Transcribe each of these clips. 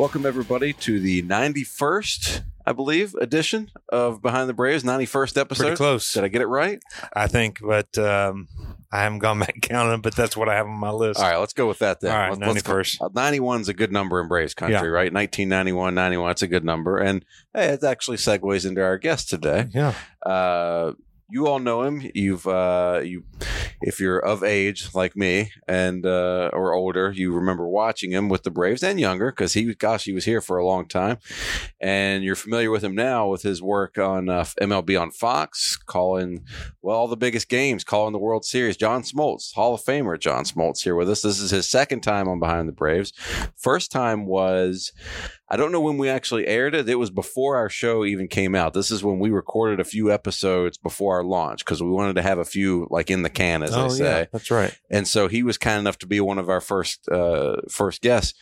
Welcome, everybody, to the 91st, I believe, edition of Behind the Braves, 91st episode. Pretty close, Did I get it right? I think, but um, I haven't gone back counting, but that's what I have on my list. All right, let's go with that then. All right, Let's- let's go- 91st. uh, 91 is a good number in Braves country, Yeah. right? 1991, 91, it's a good number. And hey, it actually segues into our guest today. Yeah, Uh, you all know him. You've uh, you, if you're of age like me and uh, or older, you remember watching him with the Braves and younger because he, gosh, he was here for a long time, and you're familiar with him now with his work on uh, MLB on Fox, calling well all the biggest games, calling the World Series. John Smoltz, Hall of Famer, John Smoltz here with us. This is his second time on Behind the Braves. First time was. I don't know when we actually aired it. It was before our show even came out. This is when we recorded a few episodes before our launch because we wanted to have a few like in the can, as oh they say. yeah, that's right. And so he was kind enough to be one of our first uh, first guests.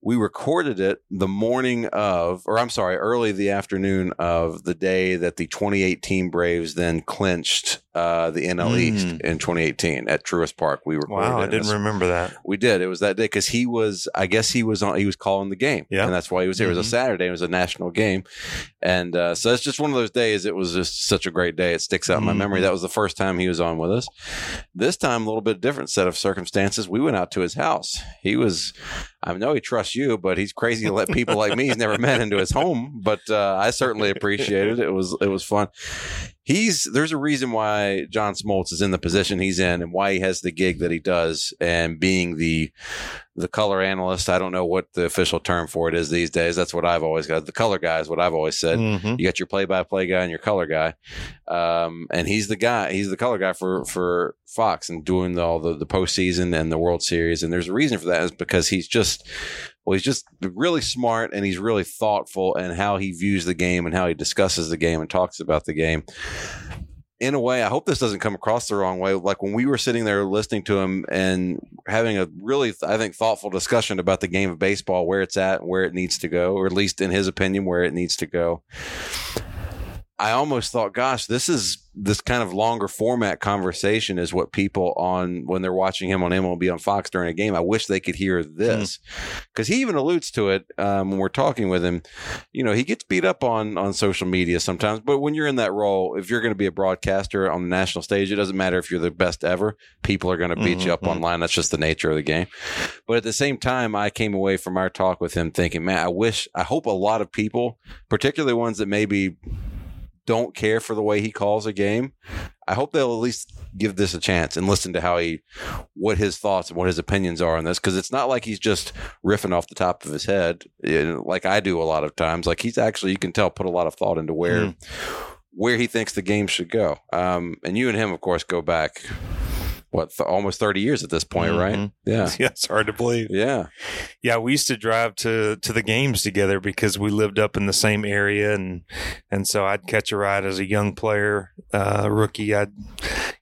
We recorded it the morning of, or I'm sorry, early the afternoon of the day that the 2018 Braves then clinched uh, the NL Mm. East in 2018 at Truist Park. We recorded. Wow. I didn't remember that. we did. It was that day because he was. I guess he was on. He was calling the game. Yeah. and that's why he was here. It was a Mhm. Saturday. It was a national game, and uh, so it's just one of those days. It was just such a great day. It sticks out in my memory. Mhm. That was the first time he was on with us. This time, a little bit different set of circumstances. We went out to his house. He was. I know he trusts you, but he's crazy to let people like me he's never met into his home. But uh, I certainly appreciated it. It was it was fun he's there's a reason why John Smoltz is in the position he's in and why he has the gig that he does and being the the color analyst. I don't know what the official term for it is these days. That's what I've always got. The color guy is what I've always said. Mhm. You got your play-by-play guy and your color guy, um, and he's the guy. He's the color guy for for Fox and doing all the the postseason and the World Series. And there's a reason for that is because he's just well, he's just really smart and he's really thoughtful and how he views the game and how he discusses the game and talks about the game. In a way, I hope this doesn't come across the wrong way. Like when we were sitting there listening to him and having a really, I think, thoughtful discussion about the game of baseball, where it's at where it needs to go, or at least in his opinion, where it needs to go. I almost thought, gosh, this is this kind of longer format conversation is what people on when they're watching him on MLB on Fox during a game. I wish they could hear this because he even alludes to it um, when we're talking with him. You know, he gets beat up on on social media sometimes, but when you're in that role, if you're going to be a broadcaster on the national stage, it doesn't matter if you're the best ever. People are going to beat you up Mhm. online. That's just the nature of the game. But at the same time, I came away from our talk with him thinking, man, I wish, I hope a lot of people, particularly ones that maybe don't care for the way he calls a game. I hope they'll at least give this a chance and listen to how he, what his thoughts and what his opinions are on this. Because it's not like he's just riffing off the top of his head, like I do a lot of times. Like he's actually, you can tell, put a lot of thought into where Mm. where he thinks the game should go. Um, and you and him, of course, go back what th- almost thirty years at this point, right? Mhm. Yeah, Yeah, it's hard to believe. yeah. Yeah, we used to drive to to the games together because we lived up in the same area, and and so I'd catch a ride as a young player, uh, rookie. I'd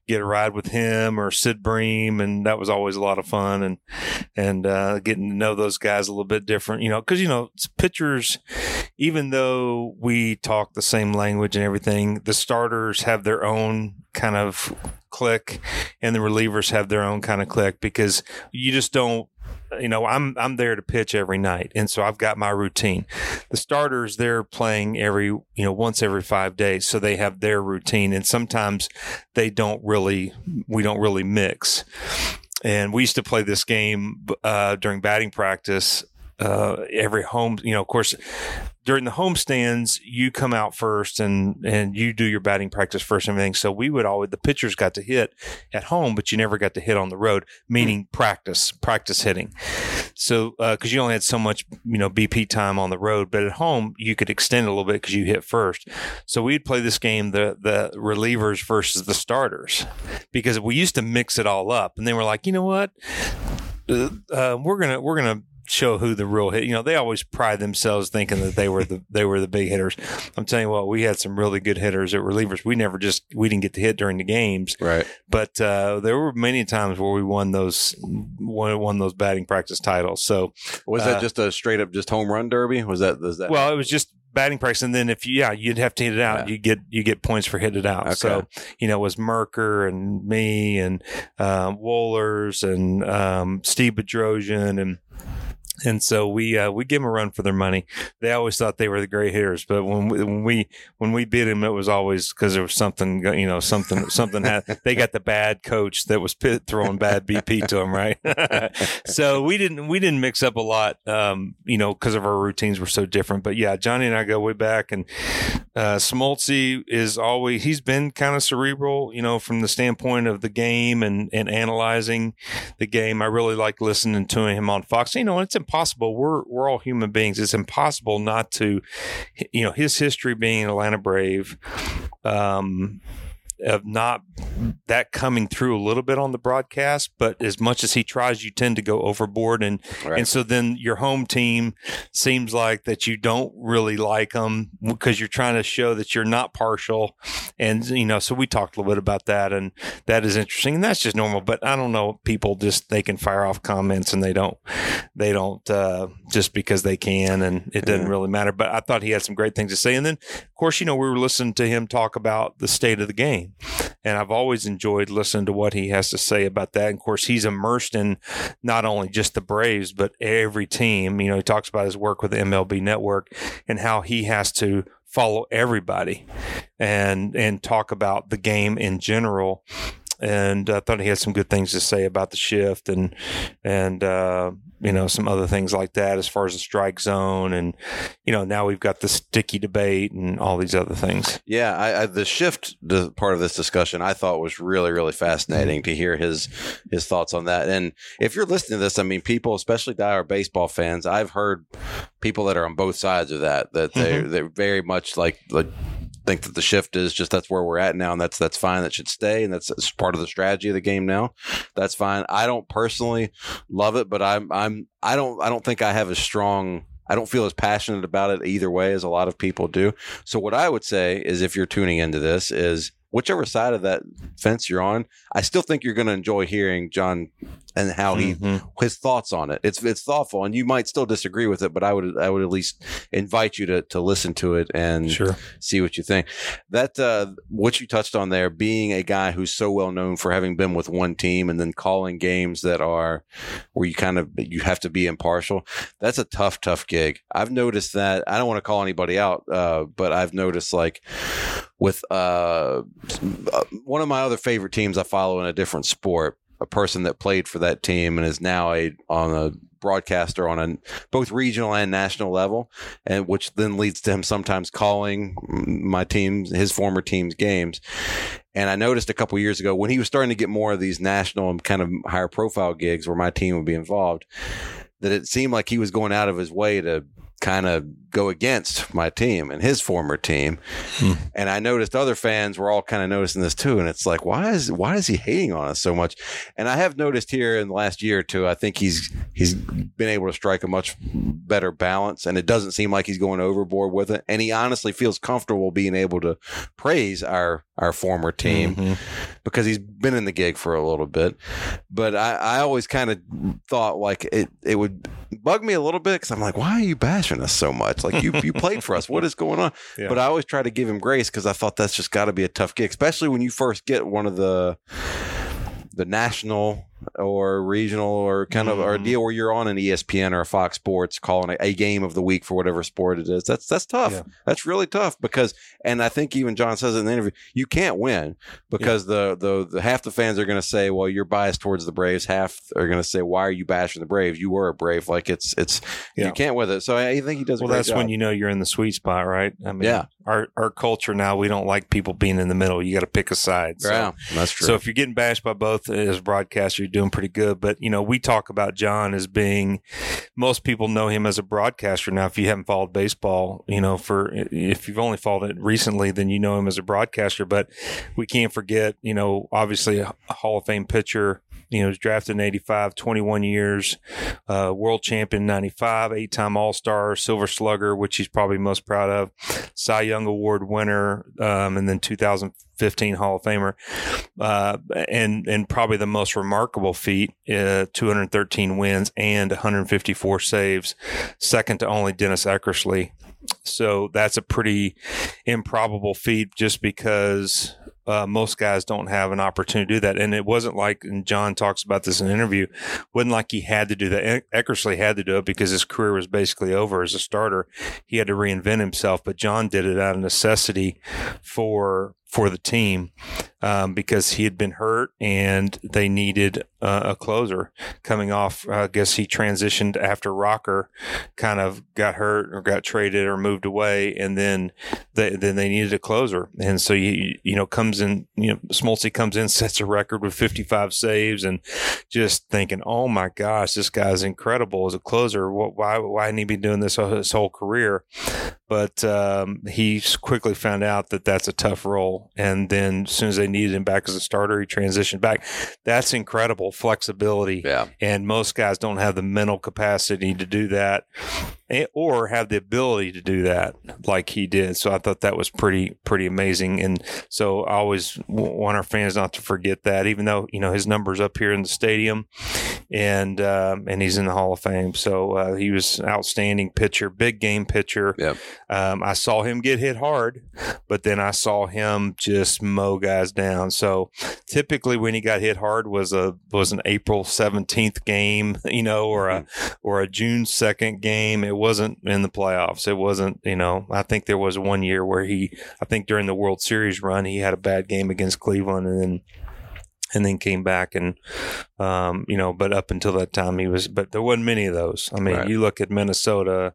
get a ride with him or Sid Bream, and that was always a lot of fun, and and uh, getting to know those guys a little bit different, you know, because you know pitchers. Even though we talk the same language and everything, the starters have their own kind of click, and the relievers have their own kind of click because you just don't you know, I'm I'm there to pitch every night, and so I've got my routine. The starters they're playing every you know once every five days, so they have their routine, and sometimes they don't really we don't really mix. And we used to play this game uh, during batting practice. Uh, every home, you know, of course, during the home stands, you come out first and and you do your batting practice first and everything. So we would always the pitchers got to hit at home, but you never got to hit on the road, meaning practice, practice hitting. So because you only had so much, you know, BP time on the road, but at home you could extend a little bit because you hit first. So we'd play this game the the relievers versus the starters because we used to mix it all up, and they were like, you know what, uh, uh, we're gonna we're gonna show who the real hit. You know, they always pride themselves thinking that they were the they were the big hitters. I'm telling you what, we had some really good hitters at relievers. We never just we didn't get to hit during the games, Right. but uh, there were many times where we won those won, won those batting practice titles. So Was Uh, that just a straight up just home run derby? Was that was that? well, it was just batting practice, and then if you yeah, you'd have to hit it out. Yeah. You get you get points for hitting it out. Okay. So you know, it was Mercker and me and um, Wohlers and um, Steve Bedrosian and and so we uh, we give them a run for their money. They always thought they were the great hitters, but when we, when we when we beat them, it was always because there was something you know something something had they got the bad coach that was pit, throwing bad BP to them, right? so we didn't we didn't mix up a lot, um, you know, because of our routines were so different. But yeah, Johnny and I go way back, and uh, Smoltzy is always he's been kind of cerebral, you know, from the standpoint of the game and and analyzing the game. I really like listening to him on Fox. You know, it's impossible. We're we're all human beings. It's impossible not to, you know, his history being an Atlanta Brave. Um, of not that coming through a little bit on the broadcast, but as much as he tries, you tend to go overboard, and right. and so then your home team seems like that you don't really like them because you're trying to show that you're not partial, and you know. So we talked a little bit about that, and that is interesting, and that's just normal. But I don't know, people just they can fire off comments and they don't they don't uh, just because they can, and it doesn't yeah. really matter. But I thought he had some great things to say, and then of course, you know, we were listening to him talk about the state of the game and I've always enjoyed listening to what he has to say about that. And of course, he's immersed in not only just the Braves, but every team. You know, he talks about his work with the MLB network and how he has to follow everybody and and talk about the game in general and I thought he had some good things to say about the shift and and uh, you know some other things like that as far as the strike zone and you know now we've got the sticky debate and all these other things. Yeah, I, I, the shift the part of this discussion I thought was really really fascinating to hear his his thoughts on that. And if you're listening to this, I mean, people, especially diehard baseball fans, I've heard people that are on both sides of that that they mm-hmm. they're very much like like think that the shift is just that's where we're at now, and that's that's fine. That should stay, and that's, that's part of the strategy of the game now. That's fine. I don't personally love it, but I'm I'm I don't I don't think I have a strong I don't feel as passionate about it either way as a lot of people do. So what I would say is if you're tuning into this is whichever side of that fence you're on, I still think you're going to enjoy hearing John and how he mm-hmm. his thoughts on it. It's it's thoughtful, and you might still disagree with it, but I would I would at least invite you to to listen to it and sure. see what you think. That uh, what you touched on there, being a guy who's so well known for having been with one team and then calling games that are where you kind of you have to be impartial. That's a tough tough gig. I've noticed that. I don't want to call anybody out, uh, but I've noticed like with uh, uh, one of my other favorite teams I follow in a different sport, a person that played for that team and is now a on a broadcaster on a both regional and national level, and which then leads to him sometimes calling my team's his former team's games. And I noticed a couple years ago when he was starting to get more of these national and kind of higher profile gigs where my team would be involved, that it seemed like he was going out of his way to kind of go against my team and his former team. Hmm. And I noticed other fans were all kind of noticing this too. And it's like, why is why is he hating on us so much? And I have noticed here in the last year or two, I think he's he's been able to strike a much better balance, and it doesn't seem like he's going overboard with it. And he honestly feels comfortable being able to praise our our former team mm-hmm. because he's been in the gig for a little bit. But I, I always kind of thought like it it would bug me a little bit because I'm like, why are you bashing us so much? Like you you played for us. What is going on? Yeah. But I always try to give him grace because I thought that's just got to be a tough gig, especially when you first get one of the the national or regional or kind of mm-hmm. or a deal where you're on an ESPN or a Fox Sports calling a, a, game of the week for whatever sport it is. That's that's tough. Yeah. That's really tough because and I think even John says in the interview, you can't win because yeah. the, the the half the fans are going to say, well, you're biased towards the Braves. Half are going to say, why are you bashing the Braves? You were a Brave. Like it's it's yeah. you can't with it. So I think he does. Well, that's job. when you know you're in the sweet spot, right? I mean, yeah. Our our culture now, we don't like people being in the middle. You got to pick a side. So, yeah, that's true. So if you're getting bashed by both as broadcaster, you're doing pretty good. But but you know, we talk about John as being most people know him as a broadcaster. Now, if you haven't followed baseball, you know, for if you've only followed it recently, then you know him as a broadcaster. But we can't forget, you know, obviously a Hall of Fame pitcher you know, was drafted in 85, 21 years, uh, world champion 95, eight time All Star, Silver Slugger, which he's probably most proud of, Cy Young Award winner, um, and then 2015 Hall of Famer. Uh, and, and probably the most remarkable feat, uh, 213 wins and 154 saves, second to only Dennis Eckersley. So that's a pretty improbable feat just because uh, most guys don't have an opportunity to do that. And it wasn't like, and John talks about this in an interview, wasn't like he had to do that. Eckersley had to do it because his career was basically over as a starter. He had to reinvent himself, but John did it out of necessity for for the team um, because he had been hurt and they needed uh, a closer coming off. I guess he transitioned after Rocker kind of got hurt or got traded or moved away, and then they, then they needed a closer. And so you you know comes in you know Smoltz comes in sets a record with 55 saves and just thinking, oh my gosh, this guy's incredible as a closer. Why why hadn't he been doing this his whole career? But um, he quickly found out that that's a tough role, and then as soon as they needed him back as a starter, he transitioned back. That's incredible flexibility. Yeah. And most guys don't have the mental capacity to do that or have the ability to do that like he did. So I thought that was pretty, pretty amazing. And so I always want our fans not to forget that, even though, you know, his numbers up here in the stadium and, um, and he's in the Hall of Fame. So uh, he was an outstanding pitcher, big game pitcher. Yep. Um, I saw him get hit hard, but then I saw him just mow guys down. So typically when he got hit hard was a was an April seventeenth game, you know, or a mm-hmm. or a June second game. It wasn't in the playoffs. It wasn't, you know. I think there was one year where he, I think during the World Series run, he had a bad game against Cleveland, and then and then came back and um, you know but up until that time he was but there wasn't many of those. I mean right. you look at minnesota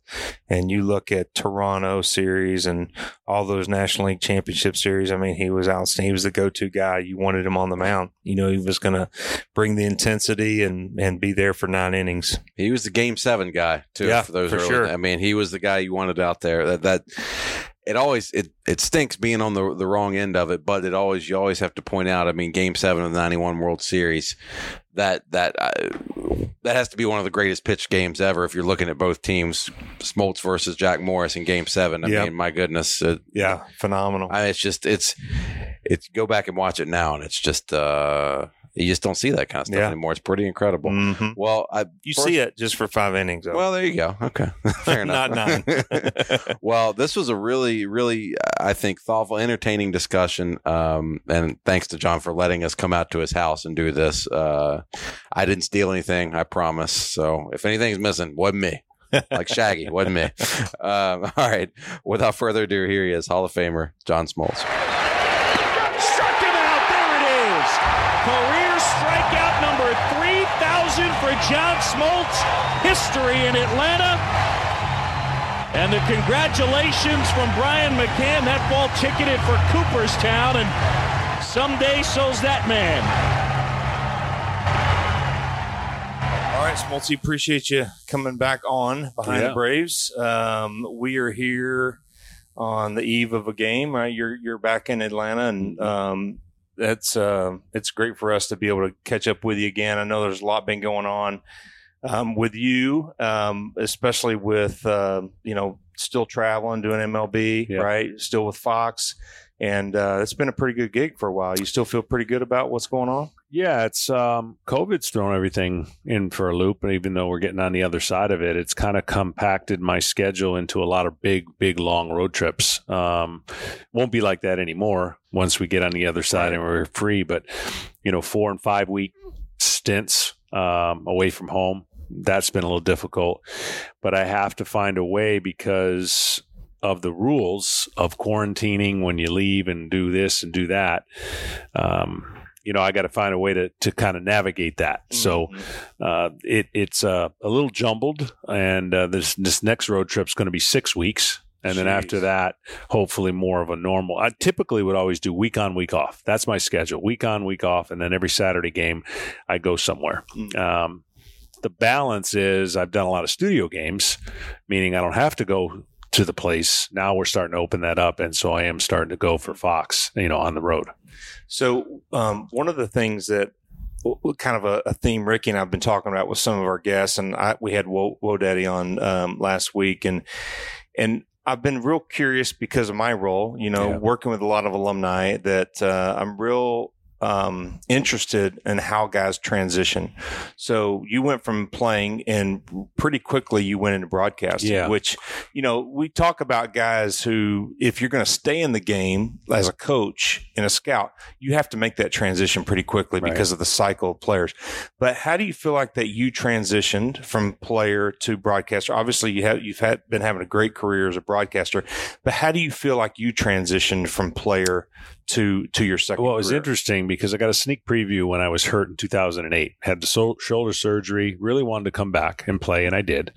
and you look at toronto series and all those national league championship series i mean he was outstanding. He was the go-to guy. You wanted him on the mound. You know he was going to bring the intensity and and be there for nine innings. He was the game seven guy too yeah, for those for early, sure. i mean he was the guy you wanted out there. That that it always it it stinks being on the the wrong end of it, but it always you always have to point out. I mean, Game Seven of the '91 World Series, that that uh, that has to be one of the greatest pitch games ever. If you're looking at both teams, Smoltz versus Jack Morris in Game Seven. I yep. mean, my goodness, it, yeah, phenomenal. I, it's just it's it's go back and watch it now, and it's just. uh you just don't see that kind of stuff yeah. anymore. It's pretty incredible. Mm-hmm. Well, I, you first, see it just for five innings. Though. Well, there you go. Okay, fair enough. Not nine. well, this was a really, really, I think, thoughtful, entertaining discussion. Um, and thanks to John for letting us come out to his house and do this. Uh, I didn't steal anything, I promise. So if anything's missing, wasn't me. like Shaggy, wasn't me. Um, all right. Without further ado, here he is, Hall of Famer John Smoltz. Struck him out. There it is. Career strikeout number 3,000 for John Smoltz. History in Atlanta. And the congratulations from Brian McCann. That ball ticketed for Cooperstown. And someday so's that man. All right, Smoltzy, appreciate you coming back on behind Yeah. the Braves. Um, we are here on the eve of a game. Right? You're you're back in Atlanta, and um, that's uh, it's great for us to be able to catch up with you again. I know there's a lot been going on um, with you, um, especially with uh, you know still traveling, doing MLB, Yeah. right? Still with Fox, and uh, it's been a pretty good gig for a while. You still feel pretty good about what's going on? Yeah, it's um, COVID's thrown everything in for a loop, and even though we're getting on the other side of it, it's kind of compacted my schedule into a lot of big, big, long road trips. Um, won't be like that anymore once we get on the other side and we're free. But you know, four and five week stints um, away from home. That's been a little difficult, but I have to find a way because of the rules of quarantining when you leave and do this and do that. Um, you know, I got to find a way to, to kind of navigate that. So uh, it, it's uh, a little jumbled, and uh, this this next road trip's going to be six weeks, and then after that, hopefully more of a normal. I typically would always do week on, week off. That's my schedule: week on, week off, and then every Saturday game, I go somewhere. Mm. Um, the balance is I've done a lot of studio games, meaning I don't have to go to the place. Now we're starting to open that up, and so I am starting to go for Fox, you know, on the road. So, um, one of the things that kind of a, a theme Ricky and I've been talking about with some of our guests, and I, we had Wo, Wo Daddy on um, last week, and and I've been real curious because of my role, you know, Yeah. working with a lot of alumni. That uh, I'm real um, interested in how guys transition. So you went from playing and pretty quickly you went into broadcasting, Yeah. which, you know, we talk about guys who, if you're going to stay in the game as a coach and a scout, you have to make that transition pretty quickly Right. because of the cycle of players. But how do you feel like that you transitioned from player to broadcaster? Obviously, you have you've had been having a great career as a broadcaster, but how do you feel like you transitioned from player to to your second? Well, it was career? interesting because I got a sneak preview when I was hurt in 2008. Had the sol- shoulder surgery, really wanted to come back and play, and I did.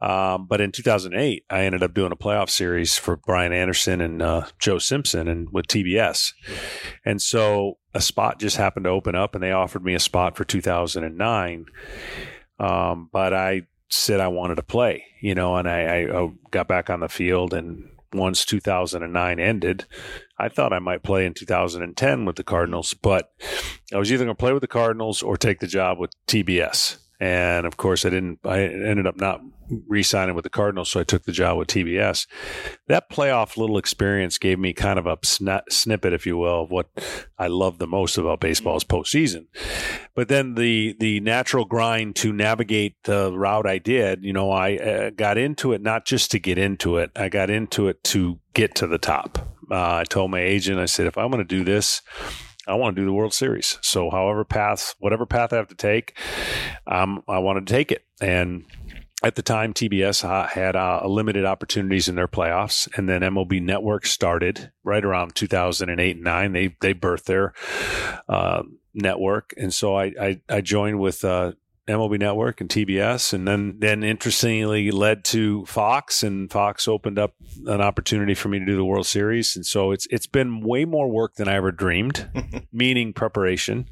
Um, but in 2008, I ended up doing a playoff series for Brian Anderson and uh, Joe Simpson and with TBS. And so a spot just happened to open up, and they offered me a spot for 2009. Um, but I said I wanted to play, you know, and I, I got back on the field. And once 2009 ended, I thought I might play in 2010 with the Cardinals, but I was either going to play with the Cardinals or take the job with TBS. And of course, I didn't. I ended up not re-signing with the Cardinals, so I took the job with TBS. That playoff little experience gave me kind of a sna- snippet, if you will, of what I love the most about baseball's postseason. But then the the natural grind to navigate the route I did, you know, I uh, got into it not just to get into it. I got into it to get to the top. Uh, I told my agent, I said, if I'm going to do this, I want to do the World Series. So, however path, whatever path I have to take, um, I want to take it. And at the time, TBS uh, had uh, limited opportunities in their playoffs, and then MLB Network started right around 2008 and nine. They they birthed their uh, network, and so I I, I joined with. Uh, MLB Network and TBS, and then then interestingly led to Fox, and Fox opened up an opportunity for me to do the World Series, and so it's it's been way more work than I ever dreamed, meaning preparation,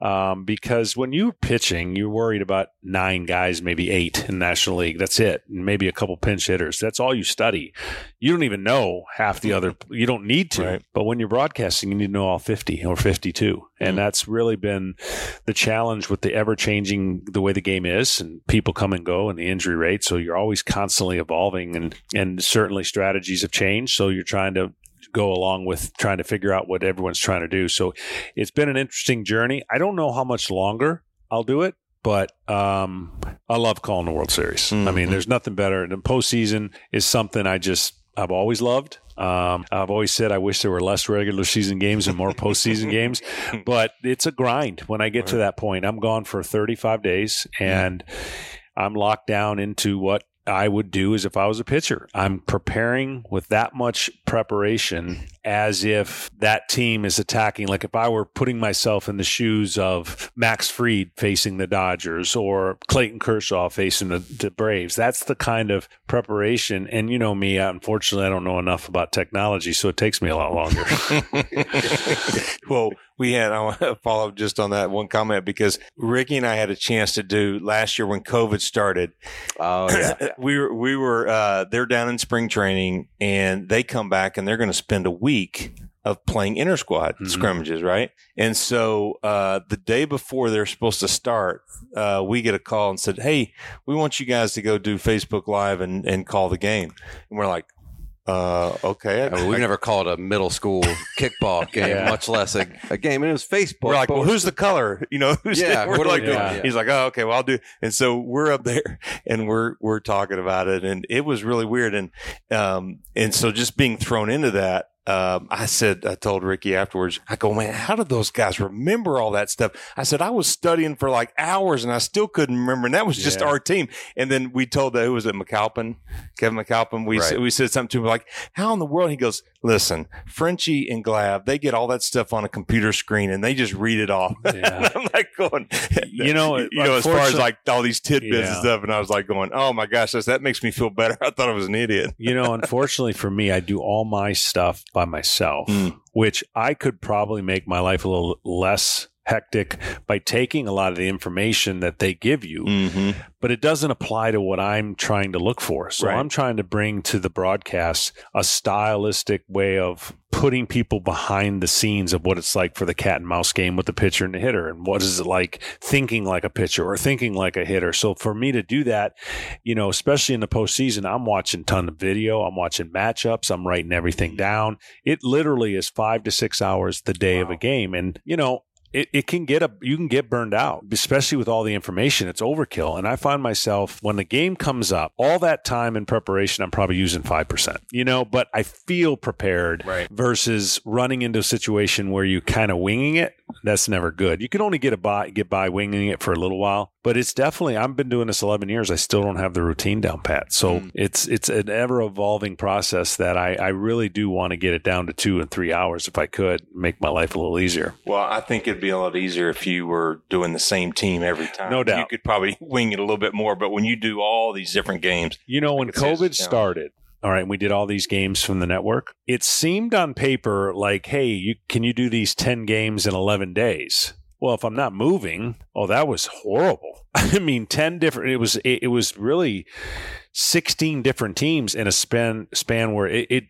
um, because when you're pitching, you're worried about nine guys, maybe eight in the National League. That's it, and maybe a couple pinch hitters. That's all you study. You don't even know half the other. You don't need to, Right. but when you're broadcasting, you need to know all 50 or 52, and that's really been the challenge with the ever changing the way the game is and people come and go and the injury rate so you're always constantly evolving and and certainly strategies have changed so you're trying to go along with trying to figure out what everyone's trying to do so it's been an interesting journey i don't know how much longer i'll do it but um, I love calling the World Series. I mean, Mhm. there's nothing better. And postseason is something I just I've always loved. Um, I've always said I wish there were less regular season games and more postseason games, but it's a grind when I get to that point. I'm gone for 35 days and I'm locked down into what I would do as if I was a pitcher. I'm preparing with that much preparation as if that team is attacking. Like if I were putting myself in the shoes of Max Fried facing the Dodgers or Clayton Kershaw facing the, the Braves. That's the kind of preparation. And you know me, unfortunately, I don't know enough about technology, so it takes me a lot longer. well, we had, I want to follow up just on that one comment because Ricky and I had a chance to do last year when COVID started. Oh yeah. we were, we were, uh, they're down in spring training and they come back and they're going to spend a week of playing inter squad Mhm. scrimmages, right? And so, uh, the day before they're supposed to start, uh, we get a call and said, Hey, we want you guys to go do Facebook live and, and call the game. And we're like, uh, okay. I mean, we've never called a middle school kickball game, Yeah. much less a, a game. And it was Facebook. We're like, but well, who's the color? You know, who's Yeah, we're what are we like, doing? Yeah. he's like, oh, okay, well, I'll do. And so we're up there and we're we're talking about it, and it was really weird, and um, and so just being thrown into that. Um, I said, I told Ricky afterwards, I go, man, how did those guys remember all that stuff? I said, I was studying for like hours and I still couldn't remember. And that was just Yeah. our team. And then we told that, who was it, McAlpin, Kevin McAlpin? We, Right. we said something to him like, how in the world? He goes, listen, Frenchie and Glav, they get all that stuff on a computer screen and they just read it off. Yeah. I'm like going, You know, you know, as far as like all these tidbits and stuff. And I was like going, oh my gosh, that's, that makes me feel better. I thought I was an idiot. you know, unfortunately for me, I do all my stuff by myself, Mm. which I could probably make my life a little less hectic by taking a lot of the information that they give you, Mm-hmm. but it doesn't apply to what I'm trying to look for. So Right. I'm trying to bring to the broadcast a stylistic way of putting people behind the scenes of what it's like for the cat and mouse game with the pitcher and the hitter and what is it like thinking like a pitcher or thinking like a hitter. So for me to do that, you know, especially in the postseason, I'm watching ton of video, I'm watching matchups, I'm writing everything down. It literally is five to six hours the day of a game. And, you know, it, it can get a you can get burned out especially with all the information. It's overkill. And i find myself when the game comes up all that time in preparation i'm probably using 5% you know but i feel prepared Right. versus running into a situation where you kind of winging it that's never good you can only get a by get by winging it for a little while but it's definitely i've been doing this 11 years i still don't have the routine down pat so Mm. it's it's an ever evolving process that i i really do want to get it down to two and three hours if i could make my life a little easier Well, I think it'd be a lot easier if you were doing the same team every time. No doubt. You could probably wing it a little bit more, but when you do all these different games, You know, when could see it's a COVID started, all right, we did all these games from the network, it seemed on paper like, hey, you can you do these 10 games in 11 days? Well, if I'm not moving, oh, that was horrible. I mean, 10 different, it was, it, it was really 16 different teams in a span, span where it, it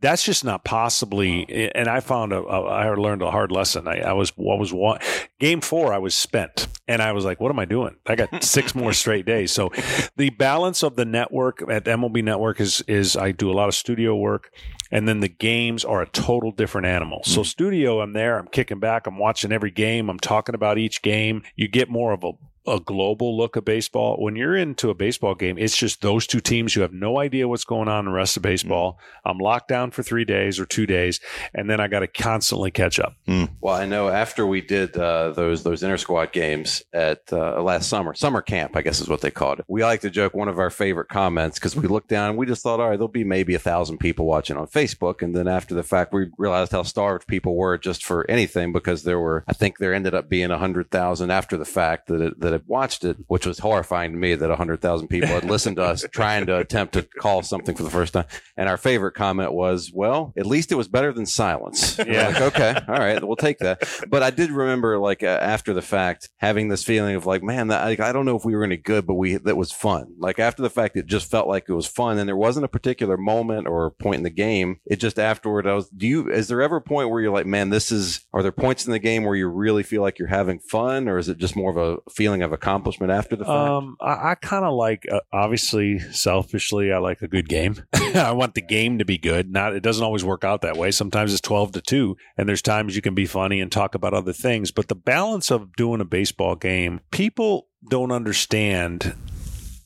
that's just not possibly. And I found a, a I learned a hard lesson. I, I was, what was one game four, I was spent and I was like, what am I doing? I got six more straight days. So the balance of the network at MLB Network is is I do a lot of studio work, and then the games are a total different animal. So hmm. studio, I'm there, I'm kicking back, I'm watching every game, I'm talking about each game. You get more of a a global look of baseball. When you're into a baseball game, it's just those two teams. You have no idea what's going on in the rest of baseball. I'm locked down for three days or two days, and then I got to constantly catch up. Well, I know after we did uh, those those inter squad games at uh, last summer, summer camp, I guess is what they called it. We like to joke one of our favorite comments because we looked down, and we just thought, all right, there'll be maybe a thousand people watching on Facebook, and then after the fact, we realized how starved people were just for anything because there were, I think, there ended up being a hundred thousand after the fact that it, that had watched it, which was horrifying to me that hundred thousand people had listened to us trying to attempt to call something for the first time. And our favorite comment was, well, at least it was better than silence. Yeah. like, okay. All right. We'll take that. But I did remember, like, uh, after the fact, having this feeling of, like, man, that, like, I don't know if we were any good, but we, that was fun. Like, after the fact, it just felt like it was fun. And there wasn't a particular moment or point in the game. It just afterward, I was, do you, is there ever a point where you're like, man, this is, are there points in the game where you really feel like you're having fun? Or is it just more of a feeling of accomplishment after the fact? Um, I, I kind of like, uh, obviously, selfishly, I like a good game. I want the game to be good. Not, it doesn't always work out that way. Sometimes it's twelve to two, and there's times you can be funny and talk about other things. But the balance of doing a baseball game, people don't understand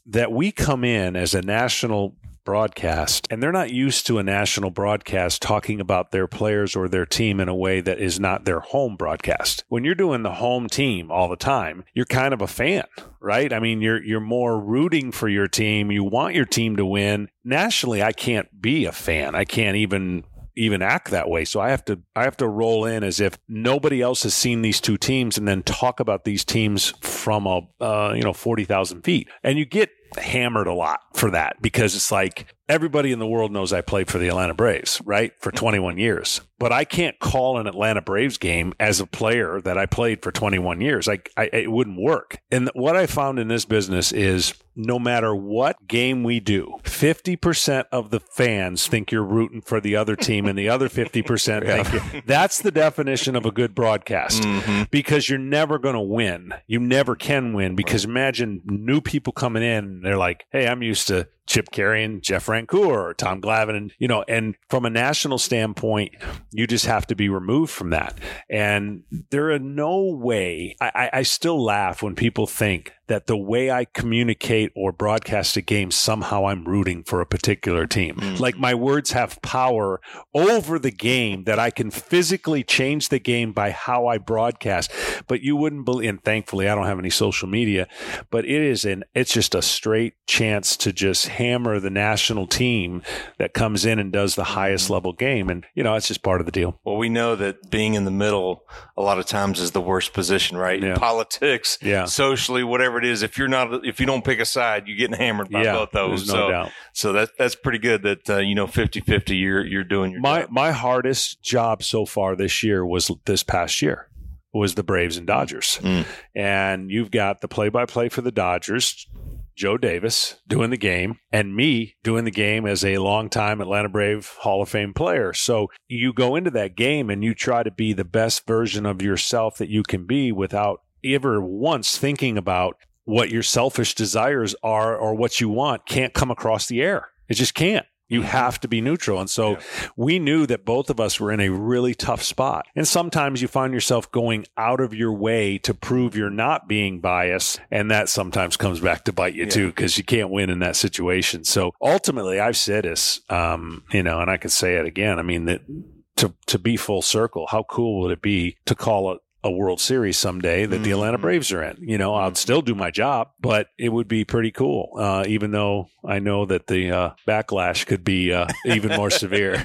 that we come in as a national broadcast and they're not used to a national broadcast talking about their players or their team in a way that is not their home broadcast. When you're doing the home team all the time, you're kind of a fan, right? I mean, you're you're more rooting for your team. You want your team to win. Nationally, I can't be a fan. I can't even even act that way. So I have to I have to roll in as if nobody else has seen these two teams and then talk about these teams from a uh, you know forty thousand feet, and you get hammered a lot for that because it's like everybody in the world knows I played for the Atlanta Braves, right? For 21 years. But I can't call an Atlanta Braves game as a player that I played for 21 years. I, I it wouldn't work. And what I found in this business is no matter what game we do, 50% of the fans think you're rooting for the other team and the other 50% think you That's the definition of a good broadcast mm-hmm. because you're never going to win. You never can win because imagine new people coming in they're like, "Hey, I'm used to Chip Caray and Jeff Francoeur Tom Glavine, and you know, and from a national standpoint, you just have to be removed from that. And there are no way. I, I, I still laugh when people think that the way I communicate or broadcast a game somehow I'm rooting for a particular team. Mm. Like my words have power over the game that I can physically change the game by how I broadcast. But you wouldn't believe, and thankfully I don't have any social media, but it is an, it's just a straight chance to just hammer the national team that comes in and does the highest mm-hmm. level game. And, you know, it's just part of the deal. Well, we know that being in the middle a lot of times is the worst position, right? Yeah. Politics, Yeah. socially, whatever it is. If you're not, if you don't pick a side, you're getting hammered by yeah. both those. No so, doubt. so that that's pretty good. That uh, you know, 50-50, You're you're doing your my job. my hardest job so far this year was this past year. was the Braves and Dodgers. Mm. And you've got the play by play for the Dodgers, Joe Davis doing the game, and me doing the game as a longtime Atlanta Brave Hall of Fame player. So you go into that game and you try to be the best version of yourself that you can be without ever once thinking about what your selfish desires are or what you want can't come across the air. It just can't. You have to be neutral. And so Yeah. we knew that both of us were in a really tough spot. And sometimes you find yourself going out of your way to prove you're not being biased. And that sometimes comes back to bite you Yeah. too, because you can't win in that situation. So ultimately, I've said this, um, you know, and I can say it again. I mean, that to, to be full circle, how cool would it be to call it? A World Series someday that the Atlanta Mhm. Braves are in. You know, I'd still do my job, but it would be pretty cool. Uh, even though I know that the uh, backlash could be uh, even more severe.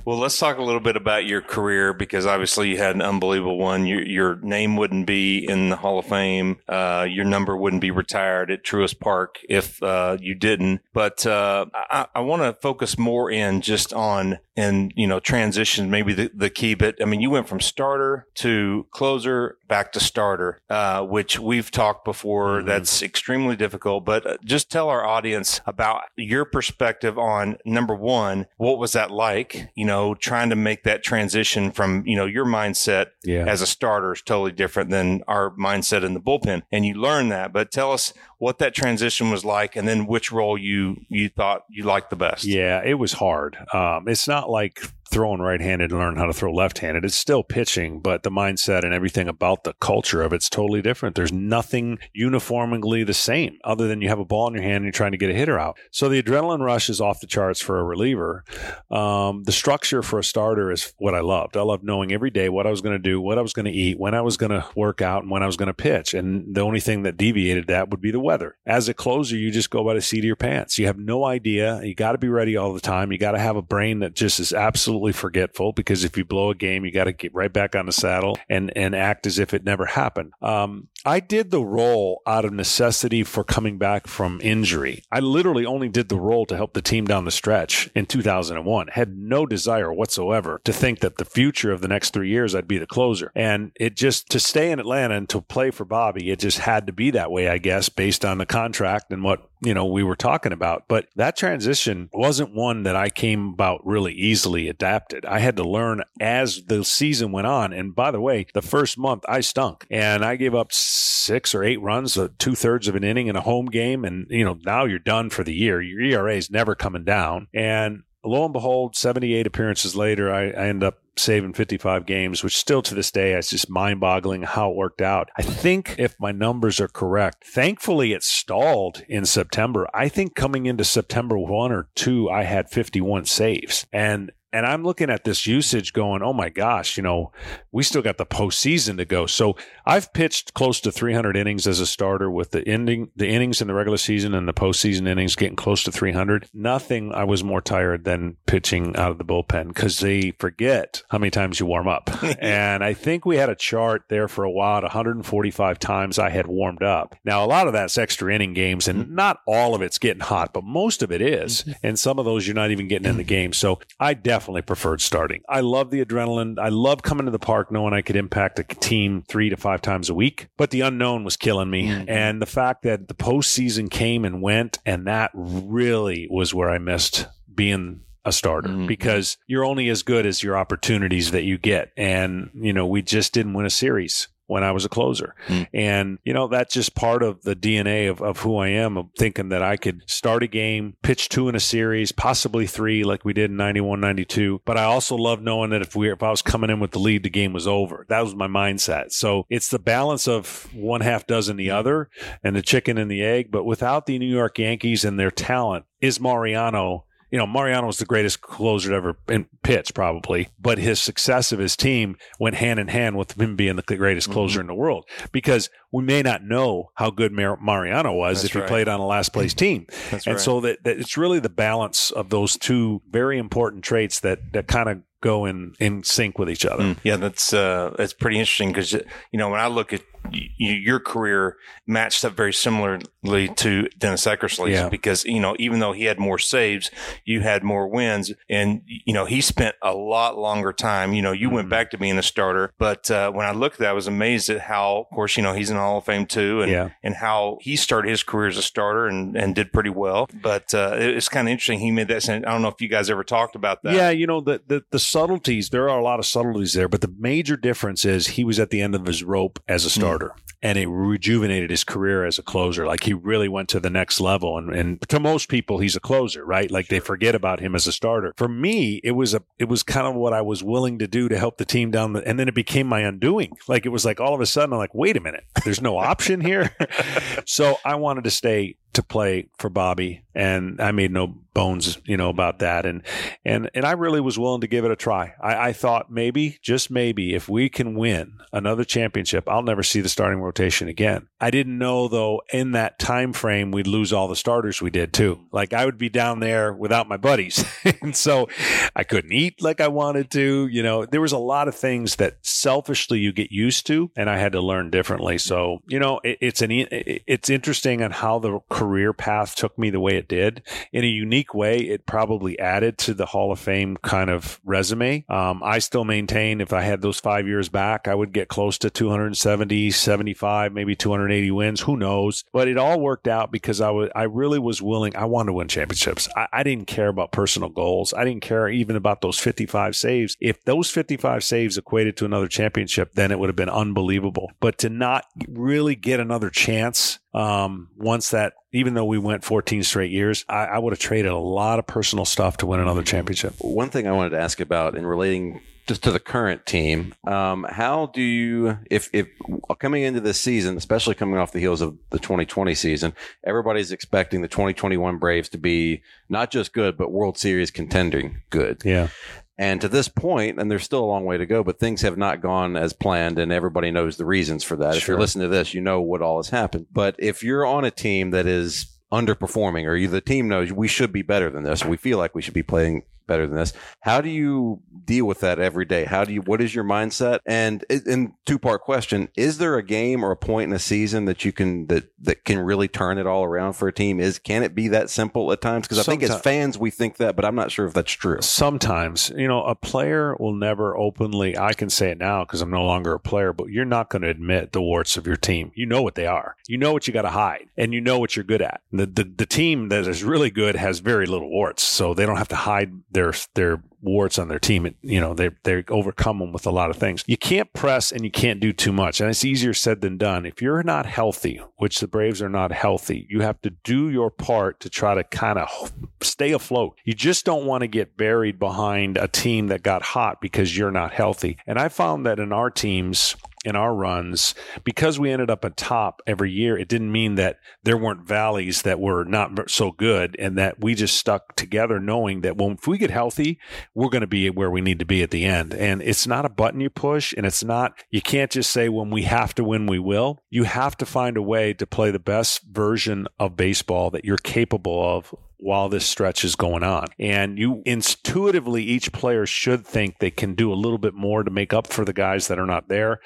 well, let's talk a little bit about your career because obviously you had an unbelievable one. Your, your name wouldn't be in the Hall of Fame. Uh, your number wouldn't be retired at Truist Park if uh, you didn't. But uh, I, I want to focus more in just on and you know transition maybe the, the key bit. I mean, you went from starter to closer back to starter, uh, which we've talked before. Mhm. That's extremely difficult. But uh, just tell our audience about your perspective on number one, what was that like? You know, trying to make that transition from you know your mindset Yeah. as a starter is totally different than our mindset in the bullpen, and you learn that. But tell us what that transition was like, and then which role you you thought you liked the best. Yeah, it was hard. Um, it's not like throwing right-handed and learn how to throw left-handed. It's still pitching, but the mindset and everything about the culture of it's totally different. There's nothing uniformly the same other than you have a ball in your hand and you're trying to get a hitter out. So the adrenaline rush is off the charts for a reliever. Um, the structure for a starter is what I loved. I loved knowing every day what I was going to do, what I was going to eat, when I was going to work out, and when I was going to pitch. And the only thing that deviated that would be the weather. As a closer, you just go by the seat of your pants. You have no idea. You got to be ready all the time. You got to have a brain that just is absolutely forgetful because if you blow a game, you got to get right back on the saddle and and act as if it never happened. Um, I did the role out of necessity for coming back from injury. I literally only did the role to help the team down the stretch in 2001. Had no desire whatsoever to think that the future of the next three years I'd be the closer. And it just to stay in Atlanta and to play for Bobby, it just had to be that way, I guess, based on the contract and what you know we were talking about. But that transition wasn't one that I came about really easily adapted. I had to learn as the season went on. And by the way, the first month I stunk and I gave up six or eight runs, uh, two thirds of an inning in a home game. And, you know, now you're done for the year. Your ERA is never coming down. And lo and behold, 78 appearances later, I, I end up saving 55 games, which still to this day is just mind boggling how it worked out. I think if my numbers are correct, thankfully it stalled in September. I think coming into September 1 or 2, I had 51 saves. And and I'm looking at this usage going, oh my gosh, you know, we still got the postseason to go. So I've pitched close to 300 innings as a starter with the ending, the innings in the regular season and the postseason innings getting close to 300. Nothing I was more tired than pitching out of the bullpen because they forget how many times you warm up. and I think we had a chart there for a while at 145 times I had warmed up. Now, a lot of that's extra inning games and mm-hmm. not all of it's getting hot, but most of it is. Mm-hmm. And some of those you're not even getting in the mm-hmm. game. So I definitely preferred starting. I love the adrenaline. I love coming to the park knowing I could impact a team three to five times a week, but the unknown was killing me. Mhm. And the fact that the postseason came and went, and that really was where I missed being a starter Mhm. because you're only as good as your opportunities that you get. And, you know, we just didn't win a series when I was a closer. Mm. And, you know, that's just part of the DNA of, of who I am, of thinking that I could start a game, pitch two in a series, possibly three like we did in 91, 92. But I also love knowing that if we if I was coming in with the lead, the game was over. That was my mindset. So it's the balance of one half dozen the other and the chicken and the egg. But without the New York Yankees and their talent, is Mariano you know, Mariano was the greatest closer to ever in pitch, probably, but his success of his team went hand in hand with him being the greatest mm-hmm. closer in the world. Because we may not know how good Mar- Mariano was That's if he played on a last place team. That's and right. so that, that it's really the balance of those two very important traits that that kind of go in in sync with each other. Mm, yeah, that's uh, that's pretty interesting because you know when I look at y- your career matched up very similarly to Dennis Eckersley's Yeah. because you know even though he had more saves, you had more wins, and you know he spent a lot longer time. You know, you went Mhm. back to being a starter, but uh, when I looked at that, I was amazed at how, of course, you know he's in the Hall of Fame too, and Yeah. and how he started his career as a starter and, and did pretty well. But uh, it- it's kind of interesting. He made that. sense. I don't know if you guys ever talked about that. Yeah, you know the, the the subtleties. There are a lot of subtleties there, but the major difference is he was at the end of his rope as a starter, and it rejuvenated his career as a closer. Like he really went to the next level. And, and to most people, he's a closer, right? Like they forget about him as a starter. For me, it was a it was kind of what I was willing to do to help the team down. The, and then it became my undoing. Like it was like all of a sudden, I'm like, wait a minute, there's no option here. so I wanted to stay to play for Bobby, and I made no bones, you know, about that. And and and I really was willing to give it a try. I, I thought maybe, just maybe, if we can win another championship, I'll never see the starting rotation again. I didn't know though in that time frame we'd lose all the starters we did too. Like I would be down there without my buddies, and so I couldn't eat like I wanted to. You know, there was a lot of things that selfishly you get used to, and I had to learn differently. So you know, it, it's an it- it's interesting on how the career path took me the way it did. In a unique way, it probably added to the Hall of Fame kind of resume. Um, I still maintain if I had those five years back, I would get close to 270, 75, maybe 280 wins. Who knows? But it all worked out because I was I really was willing. I wanted to win championships. I, I didn't care about personal goals. I didn't care even about those 55 saves. If those 55 saves equated to another championship, then it would have been unbelievable. But to not really get another chance um, once that, even though we went 14 straight years, I, I would have traded a lot of personal stuff to win another championship. One thing I wanted to ask about in relating just to the current team, um, how do you, if if coming into this season, especially coming off the heels of the 2020 season, everybody's expecting the 2021 Braves to be not just good, but World Series contending good. Yeah. And to this point, and there's still a long way to go, but things have not gone as planned, and everybody knows the reasons for that. If you're listening to this, you know what all has happened. But if you're on a team that is underperforming, or you, the team knows we should be better than this, we feel like we should be playing better than this. How do you deal with that every day? How do you? What is your mindset? And in two part question: Is there a game or a point in a season that you can that that can really turn it all around for a team? Is can it be that simple at times? Because I think as fans we think that, but I'm not sure if that's true. Sometimes, you know, a player will never openly, I can say it now because I'm no longer a player, but you're not going to admit the warts of your team. You know what they are. You know what you got to hide and you know what you're good at. The, the, the team that is really good has very little warts. So they don't have to hide their, their warts on their team. You know, they, they overcome them with a lot of things. You can't press and you can't do too much. And it's easier said than done. If you're not healthy, which the Braves are not healthy, you have to do your part to try to kind of stay afloat. You just don't want to get buried behind a team that got hot because you're not healthy. And I found that in our teams, in our runs, because we ended up at top every year, it didn't mean that there weren't valleys that were not so good and that we just stuck together knowing that when if we get healthy, we're going to be where we need to be at the end. And it's not a button you push and it's not, you can't just say when we have to win, we will. You have to find a way to play the best version of baseball that you're capable of while this stretch is going on. And you intuitively, each player should think they can do a little bit more to make up for the guys that are not there.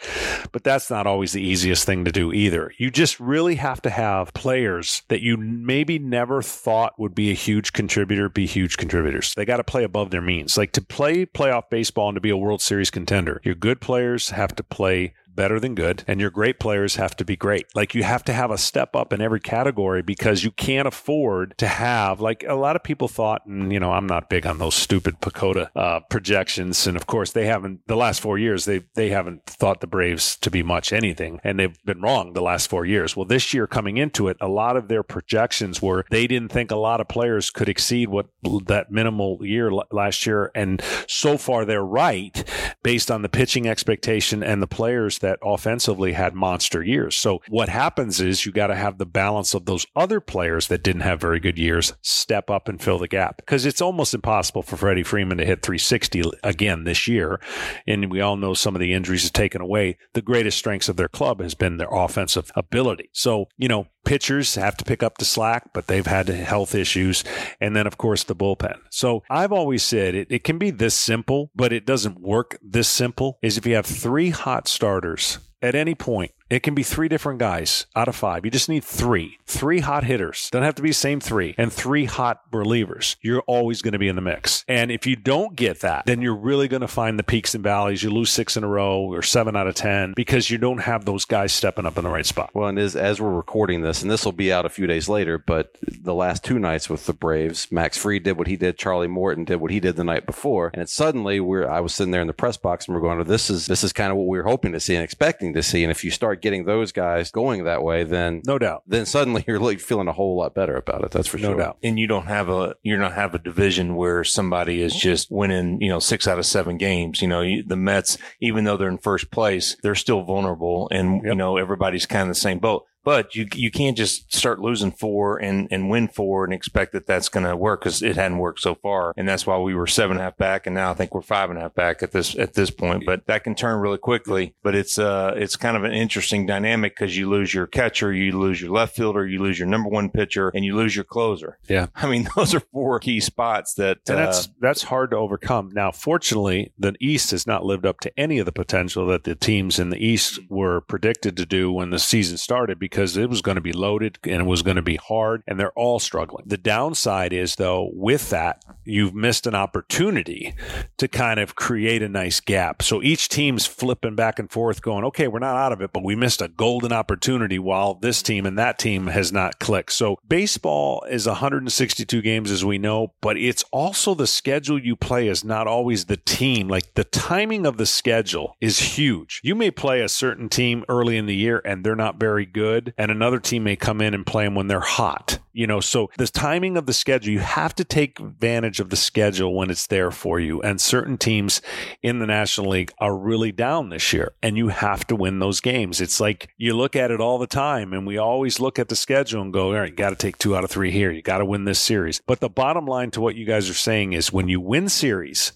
But that's not always the easiest thing to do either. You just really have to have players that you maybe never thought would be a huge contributor be huge contributors. They got to play above their means. Like to play playoff baseball and to be a World Series contender, your good players have to play better than good, and your great players have to be great. Like you have to have a step up in every category because you can't afford to have like a lot of people thought, and you know, I'm not big on those stupid PECOTA uh, projections, and of course they haven't. The last four years, they they haven't thought the Braves to be much anything, and they've been wrong the last four years. Well, this year coming into it, a lot of their projections were they didn't think a lot of players could exceed what that minimal year last year, and so far they're right based on the pitching expectation and the players that offensively had monster years. So what happens is you got to have the balance of those other players that didn't have very good years step up and fill the gap because it's almost impossible for Freddie Freeman to hit 360 again this year. And we all know some of the injuries have taken away. The greatest strengths of their club has been their offensive ability. So, you know, pitchers have to pick up the slack, but they've had health issues. And then, of course, the bullpen. So I've always said it, it can be this simple, but it doesn't work this simple. Is if you have three hot starters at any point it can be three different guys out of five. You just need three, three hot hitters. Don't have to be the same three, and three hot relievers. You're always going to be in the mix. And if you don't get that, then you're really going to find the peaks and valleys. You lose six in a row or seven out of 10 because you don't have those guys stepping up in the right spot. Well, and as, as we're recording this, and this will be out a few days later, but the last two nights with the Braves, Max Fried did what he did, Charlie Morton did what he did the night before, and suddenly we're I was sitting there in the press box and we're going, "This is this is kind of what we were hoping to see and expecting to see." And if you start getting those guys going that way, then no doubt, then suddenly you're like feeling a whole lot better about it. That's for no sure. doubt. And you don't have a you don't have a division where somebody is just winning, you know, six out of seven games. You know, you, the Mets, even though they're in first place, they're still vulnerable, and Yep. you know everybody's kind of the same boat. But you you can't just start losing four and, and win four and expect that that's going to work because it hadn't worked so far, and that's why we were seven and a half back, and now I think we're five and a half back at this at this point. But that can turn really quickly. But it's uh it's kind of an interesting dynamic because you lose your catcher, you lose your left fielder, you lose your number one pitcher, and you lose your closer. Yeah. I mean those are four key spots that And uh, that's that's hard to overcome. Now, fortunately, the East has not lived up to any of the potential that the teams in the East were predicted to do when the season started because it was going to be loaded and it was going to be hard, and they're all struggling. The downside is, though, with that, you've missed an opportunity to kind of create a nice gap. So each team's flipping back and forth, going, okay, we're not out of it, but we missed a golden opportunity while this team and that team has not clicked. So baseball is 162 games, as we know, but it's also the schedule you play is not always the team. Like the timing of the schedule is huge. You may play a certain team early in the year and they're not very good, and another team may come in and play them when they're hot. You know, so the timing of the schedule, you have to take advantage of the schedule when it's there for you. And certain teams in the National League are really down this year, and you have to win those games. It's like you look at it all the time, and we always look at the schedule and go, all right, you got to take two out of three here. You got to win this series. But the bottom line to what you guys are saying is when you win series,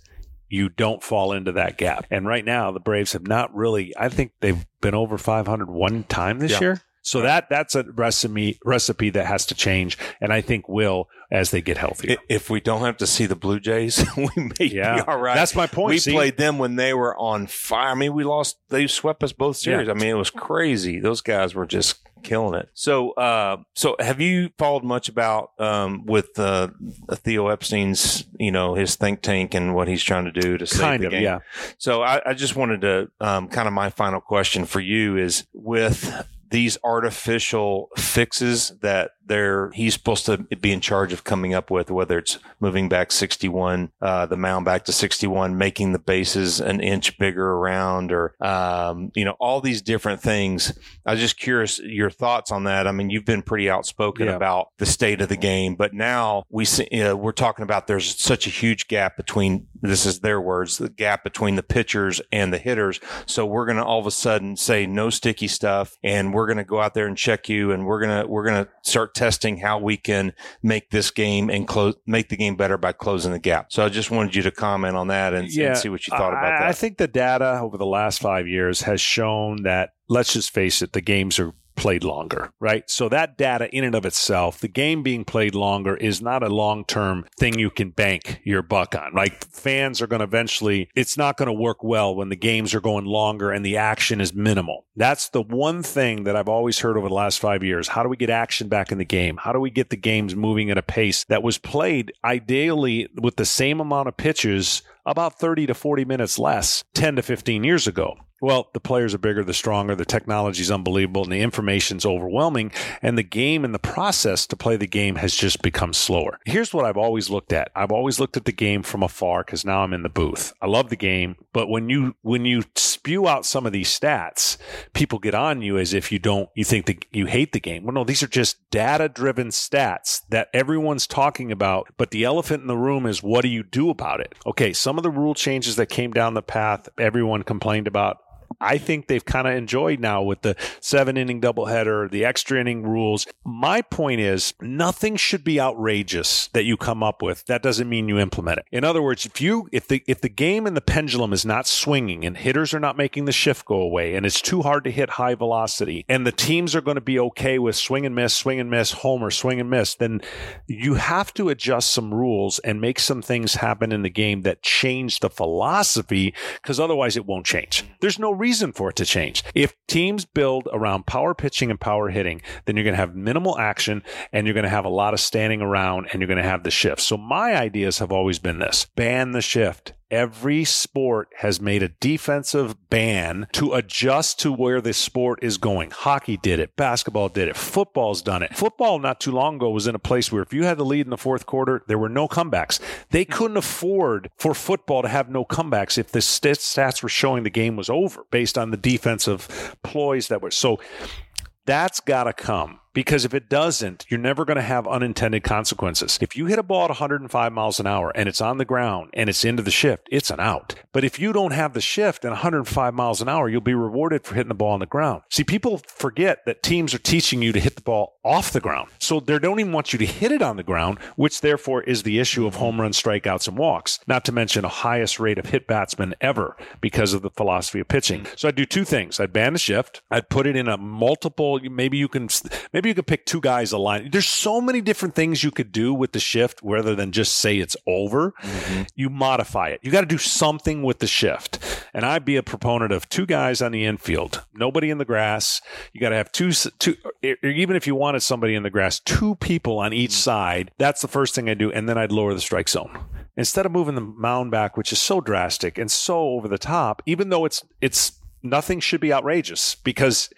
you don't fall into that gap. And right now, the Braves have not really, I think they've been over 500 one time this Yeah. year. So that that's a recipe recipe that has to change, and I think will as they get healthier. if we don't have to see the Blue Jays, we may Yeah. be all right. That's my point. We See? played them when they were on fire. I mean, we lost. They swept us both series. Yeah. I mean, it was crazy. Those guys were just killing it. So, uh, so have you followed much about um, with uh, Theo Epstein's, you know, his think tank and what he's trying to do to save kind the of, game? yeah. So I, I just wanted to um, kind of my final question for you is with these artificial fixes that they're he's supposed to be in charge of coming up with, whether it's moving back 61, uh, the mound back to 61, making the bases an inch bigger around, or um, you know all these different things. I was just curious your thoughts on that. I mean, you've been pretty outspoken Yeah. about the state of the game, but now we see, uh, we're talking about there's such a huge gap between this is their words the gap between the pitchers and the hitters. So we're going to all of a sudden say no sticky stuff, and we're going to go out there and check you, and we're gonna we're gonna start testing how we can make this game and close make the game better by closing the gap. So I just wanted you to comment on that and, and see what you thought about I, that. I think the data over the last five years has shown that, let's just face it, the games are played longer, right? So that data in and of itself, the game being played longer is not a long-term thing you can bank your buck on. Like fans are going to eventually, it's not going to work well when the games are going longer and the action is minimal. That's the one thing that I've always heard over the last five years. How do we get action back in the game? How do we get the games moving at a pace that was played ideally with the same amount of pitches about 30 to 40 minutes less 10 to 15 years ago. Well, the players are bigger, the stronger, the technology is unbelievable, and the information's overwhelming, and the game and the process to play the game has just become slower. Here's what I've always looked at. I've always looked at the game from afar because now I'm in the booth. I love the game, but when you when you spew out some of these stats, people get on you as if you don't you think that you hate the game. Well, no, these are just data-driven stats that everyone's talking about, but the elephant in the room is what do you do about it? Okay, some of the rule changes that came down the path everyone complained about I think they've kind of enjoyed now with the seven inning doubleheader, the extra inning rules. My point is nothing should be outrageous that you come up with. That doesn't mean you implement it. In other words, if you if the if the game and the pendulum is not swinging and hitters are not making the shift go away and it's too hard to hit high velocity and the teams are going to be okay with swing and miss, swing and miss, homer, swing and miss, then you have to adjust some rules and make some things happen in the game that change the philosophy because otherwise it won't change. There's no reason for it to change. If teams build around power pitching and power hitting, then you're going to have minimal action and you're going to have a lot of standing around and you're going to have the shift. So my ideas have always been this ban the shift. Every sport has made a defensive ban to adjust to where the sport is going. Hockey did it. Basketball did it. Football's done it. Football not too long ago was in a place where if you had the lead in the fourth quarter, there were no comebacks. They couldn't afford for football to have no comebacks if the stats were showing the game was over based on the defensive ploys that were. So that's got to come because if it doesn't, you're never going to have unintended consequences. If you hit a ball at 105 miles an hour and it's on the ground and it's into the shift, it's an out. But if you don't have the shift and 105 miles an hour, you'll be rewarded for hitting the ball on the ground. See, people forget that teams are teaching you to hit the ball off the ground. So they don't even want you to hit it on the ground, which therefore is the issue of home run strikeouts, and walks, not to mention a highest rate of hit batsmen ever because of the philosophy of pitching. So I'd do two things. I'd ban the shift. I'd put it in a multiple, maybe you can, maybe you could pick two guys aligned. There's so many different things you could do with the shift rather than just say it's over. Mm-hmm. You modify it. You got to do something with the shift. And I'd be a proponent of two guys on the infield, nobody in the grass. You got to have two, two, even if you wanted somebody in the grass, two people on each mm-hmm. side. That's the first thing I do. And then I'd lower the strike zone instead of moving the mound back, which is so drastic and so over the top, even though it's, it's, nothing should be outrageous because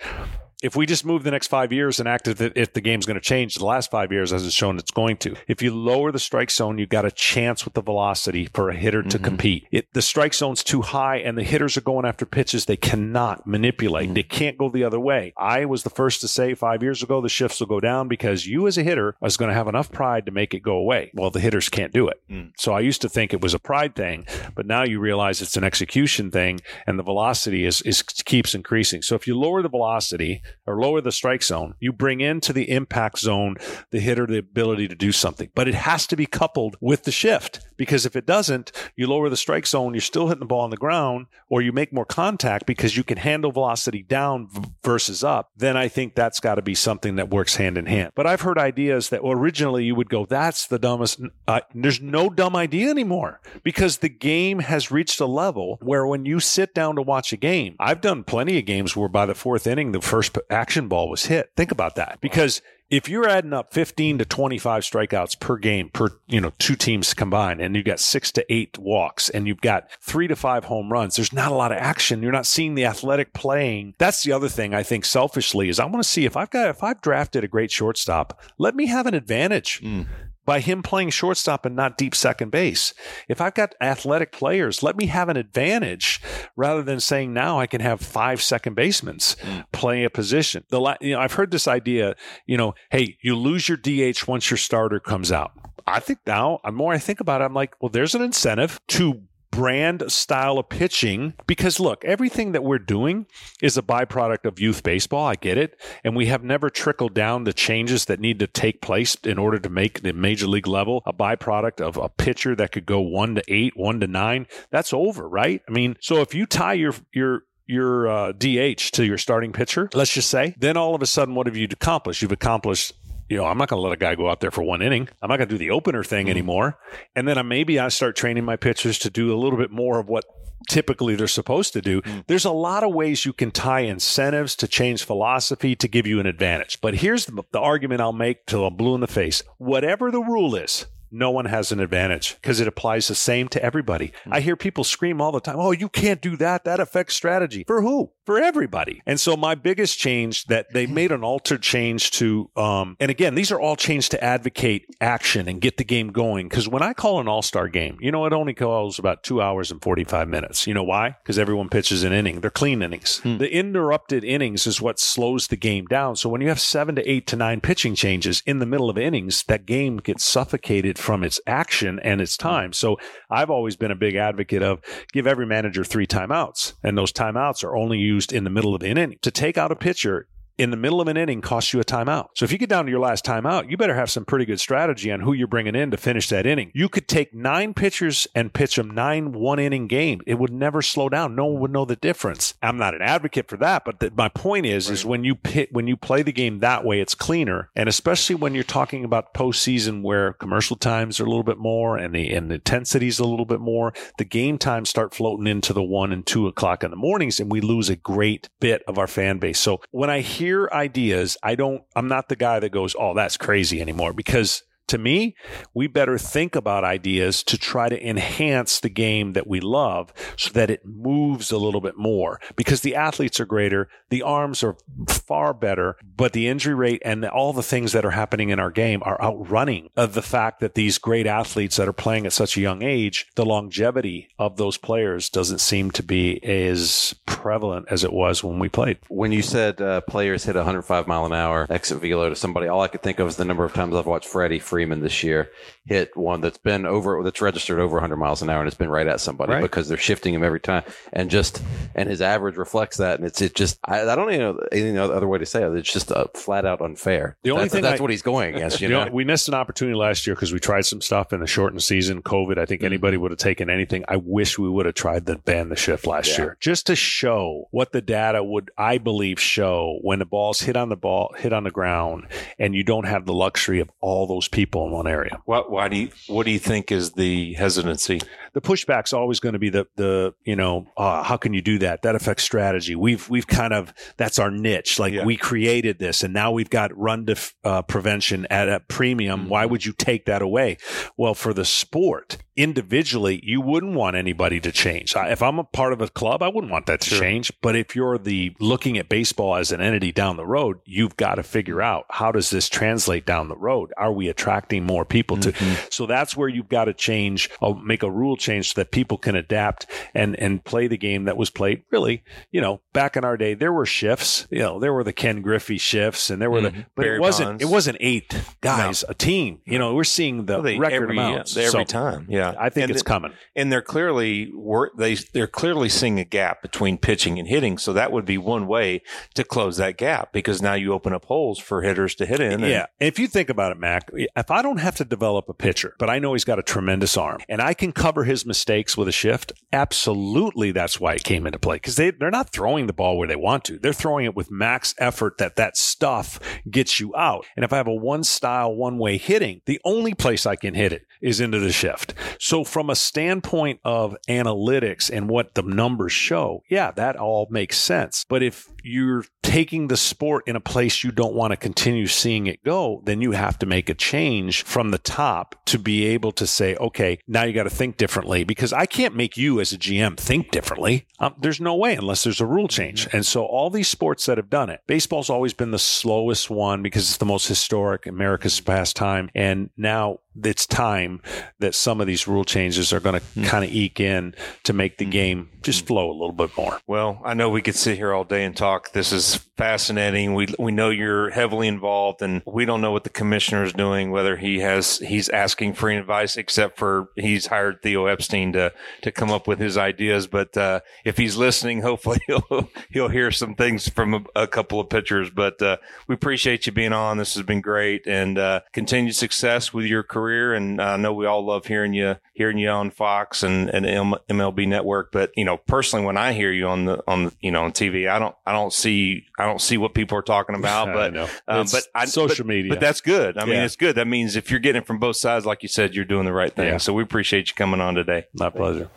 if we just move the next five years and act as if the game's going to change the last five years as it's shown it's going to, if you lower the strike zone, you've got a chance with the velocity for a hitter to mm-hmm. compete. It, the strike zone's too high and the hitters are going after pitches they cannot manipulate. Mm-hmm. They can't go the other way. I was the first to say five years ago the shifts will go down because you as a hitter is going to have enough pride to make it go away. Well, the hitters can't do it. Mm. So I used to think it was a pride thing, but now you realize it's an execution thing and the velocity is, is keeps increasing. So if you lower the velocity, or lower the strike zone, you bring into the impact zone the hitter the ability to do something. But it has to be coupled with the shift because if it doesn't, you lower the strike zone, you're still hitting the ball on the ground, or you make more contact because you can handle velocity down versus up. Then I think that's got to be something that works hand in hand. But I've heard ideas that originally you would go, that's the dumbest. Uh, there's no dumb idea anymore because the game has reached a level where when you sit down to watch a game, I've done plenty of games where by the fourth inning, the first action ball was hit. Think about that because if you're adding up 15 to 25 strikeouts per game per you know two teams combined and you've got six to eight walks and you've got three to five home runs there's not a lot of action. You're not seeing the athletic playing. That's the other thing i think selfishly is i want to see if i've got if i've drafted a great shortstop let me have an advantage. Mm by him playing shortstop and not deep second base. If I've got athletic players, let me have an advantage rather than saying now I can have five second basemen mm. play a position. The you know I've heard this idea, you know, hey, you lose your DH once your starter comes out. I think now, the more I think about it, I'm like, well, there's an incentive to brand style of pitching because look, everything that we're doing is a byproduct of youth baseball. I get it. And we have never trickled down the changes that need to take place in order to make the major league level a byproduct of a pitcher that could go one to eight, one to nine. That's over, right? I mean, so if you tie your, your, your uh, DH to your starting pitcher, let's just say, then all of a sudden, what have you accomplished? You've accomplished you know, I'm not going to let a guy go out there for one inning. I'm not going to do the opener thing mm-hmm. anymore. And then I, maybe I start training my pitchers to do a little bit more of what typically they're supposed to do. Mm-hmm. There's a lot of ways you can tie incentives to change philosophy to give you an advantage. But here's the, the argument I'll make till I'm blue in the face. Whatever the rule is, no one has an advantage because it applies the same to everybody. Mm-hmm. I hear people scream all the time, Oh, you can't do that. That affects strategy. For who? For everybody. And so my biggest change that they made an altered change to, um, and again, these are all changed to advocate action and get the game going. Cause when I call an all star game, you know, it only calls about two hours and 45 minutes. You know why? Because everyone pitches an inning. They're clean innings. Hmm. The interrupted innings is what slows the game down. So when you have seven to eight to nine pitching changes in the middle of innings, that game gets suffocated from its action and its mm-hmm. time. So I've always been a big advocate of give every manager three timeouts, and those timeouts are only used in the middle of the inning. To take out a pitcher in the middle of an inning costs you a timeout. So if you get down to your last timeout, you better have some pretty good strategy on who you're bringing in to finish that inning. You could take nine pitchers and pitch them nine one inning games. It would never slow down. No one would know the difference. I'm not an advocate for that, but the, my point is, right. is when you pit, when you play the game that way, it's cleaner. And especially when you're talking about postseason where commercial times are a little bit more and the, and the intensity is a little bit more, the game times start floating into the one and two o'clock in the mornings and we lose a great bit of our fan base. So when I hear ideas, I don't, I'm not the guy that goes, oh, that's crazy anymore because to me, we better think about ideas to try to enhance the game that we love so that it moves a little bit more because the athletes are greater, the arms are far better, but the injury rate and all the things that are happening in our game are outrunning of the fact that these great athletes that are playing at such a young age, the longevity of those players doesn't seem to be as prevalent as it was when we played. When you said uh, players hit 105 mile an hour exit velo to somebody, all I could think of is the number of times I've watched Freddie Freeman this year hit one that's been over that's registered over 100 miles an hour and it's been right at somebody right. because they're shifting him every time and just and his average reflects that and it's it just I, I don't even know any other way to say it it's just a flat out unfair the only that's, thing that's I, what he's going against you know? know? we missed an opportunity last year because we tried some stuff in the shortened season COVID I think mm-hmm. anybody would have taken anything I wish we would have tried the ban the shift last yeah. year just to show what the data would I believe show when the balls hit on the ball hit on the ground and you don't have the luxury of all those people in one area what why do you what do you think is the hesitancy? The pushback's always going to be the the you know uh, how can you do that? That affects strategy. We've we've kind of that's our niche. Like yeah. we created this, and now we've got run to uh, prevention at a premium. Mm-hmm. Why would you take that away? Well, for the sport individually, you wouldn't want anybody to change. If I'm a part of a club, I wouldn't want that to sure. change. But if you're the looking at baseball as an entity down the road, you've got to figure out how does this translate down the road? Are we attracting more people to? Mm-hmm. So that's where you've got to change, uh, make a rule change so that people can adapt and and play the game that was played. Really, you know, back in our day, there were shifts. You know, there were the Ken Griffey shifts, and there were mm-hmm. the, but Barry it wasn't Bonds. it wasn't eight guys no. a team. You know, we're seeing the well, they, record every, amounts every so, time. Yeah. I think and it's the, coming. And they're clearly they they're clearly seeing a gap between pitching and hitting. So that would be one way to close that gap because now you open up holes for hitters to hit in. And, yeah. If you think about it, Mac, if I don't have to develop a pitcher, but I know he's got a tremendous arm and I can cover his mistakes with a shift, absolutely that's why it came into play because they, they're not throwing the ball where they want to. They're throwing it with max effort that that stuff gets you out. And if I have a one style, one way hitting, the only place I can hit it is into the shift. So from a standpoint of analytics and what the numbers show, yeah, that all makes sense. But if you're taking the sport in a place you don't want to continue seeing it go, then you have to make a change from the top to be able to say, okay, now you got to think differently because I can't make you as a GM think differently. Um, there's no way unless there's a rule change. And so all these sports that have done it, baseball's always been the slowest one because it's the most historic, America's pastime. And now it's time that some of these rule changes are going to mm. kind of eke in to make the hmm. game just flow a little bit more. Well, I know we could sit here all day and talk. This is fascinating. We we know you're heavily involved, and we don't know what the commissioner is doing. Whether he has he's asking for advice, except for he's hired Theo Epstein to to come up with his ideas. But uh, if he's listening, hopefully he'll he'll hear some things from a, a couple of pitchers. But uh, we appreciate you being on. This has been great, and uh, continued success with your career. And I know we all love hearing you hearing you on Fox and and MLB Network. But you know, personally, when I hear you on the on the, you know on TV, I don't I don't see I don't see what people are talking about, but um, but I, social but, media. But that's good. I yeah. mean, it's good. That means if you're getting it from both sides, like you said, you're doing the right thing. Yeah. So we appreciate you coming on today. My pleasure.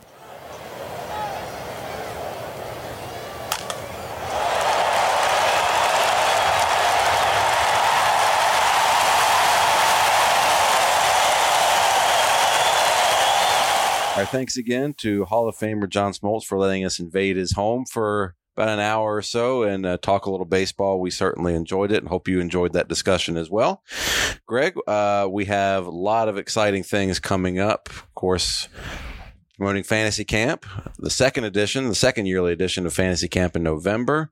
Our thanks again to Hall of Famer John Smoltz for letting us invade his home for about an hour or so and uh, talk a little baseball. We certainly enjoyed it and hope you enjoyed that discussion as well. Greg, uh, we have a lot of exciting things coming up. Of course, promoting Fantasy Camp, the second edition, the second yearly edition of Fantasy Camp in November.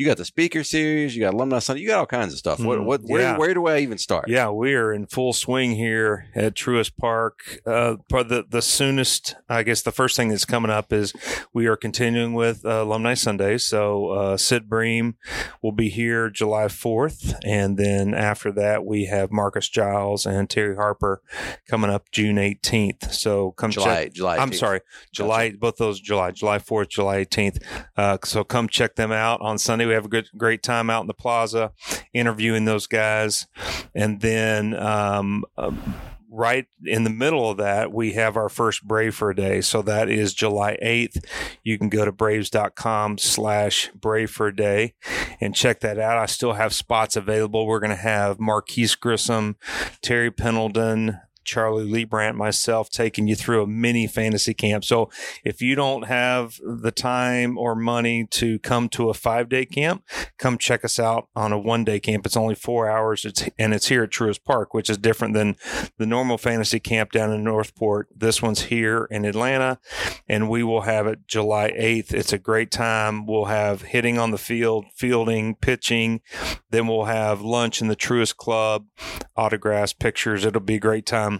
You got the speaker series, you got alumni Sunday, you got all kinds of stuff. What Mm, what where yeah. where do I even start? Yeah, we are in full swing here at Truist Park. Uh, the, the soonest, I guess, the first thing that's coming up is we are continuing with uh, Alumni Sunday. So uh, Sid Bream will be here July 4th. And then after that, we have Marcus Giles and Terry Harper coming up June 18th. So come July check. July. I'm sorry, July, both those July, July 4th, July 18th. Uh, so come check them out on Sunday. We have a good, great time out in the plaza interviewing those guys. And then, um, um, right in the middle of that, we have our first Brave for a day. So that is July 8th. You can go to braves.com slash brave for a day and check that out. I still have spots available. We're going to have Marquis Grissom, Terry Pendleton, Charlie Leibrandt, myself taking you through a mini fantasy camp. So if you don't have the time or money to come to a five day camp, come check us out on a one day camp. It's only four hours. It's and it's here at Truist Park, which is different than the normal fantasy camp down in North Port. This one's here in Atlanta, and we will have it July eighth. It's a great time. We'll have hitting on the field, fielding, pitching. Then we'll have lunch in the Truist Club, autographs, pictures. It'll be a great time